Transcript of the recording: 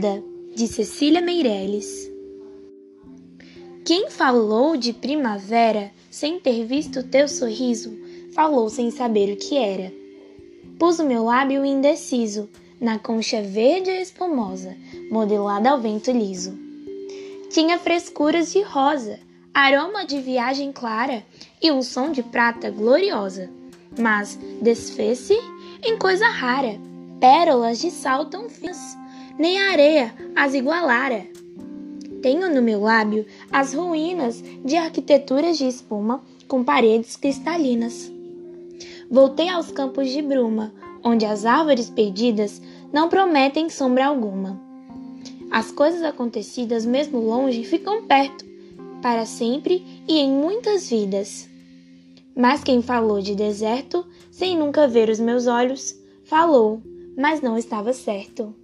muda, de Cecília Meirelles. Quem falou de primavera sem ter visto teu sorriso, falou sem saber o que era. Pus o meu lábio indeciso na concha verde e espumosa, modelada ao vento liso. Tinha frescuras de rosa, aroma de viagem clara e um som de prata gloriosa, mas desfez-se em coisa rara, pérolas de sal tão finas nem a areia as igualara. Tenho no meu lábio as ruínas de arquiteturas de espuma com paredes cristalinas. Voltei aos campos de bruma, onde as árvores perdidas não prometem sombra alguma. As coisas acontecidas mesmo longe ficam perto, para sempre e em muitas vidas. Mas quem falou de deserto, sem nunca ver os meus olhos, falou, mas não estava certo.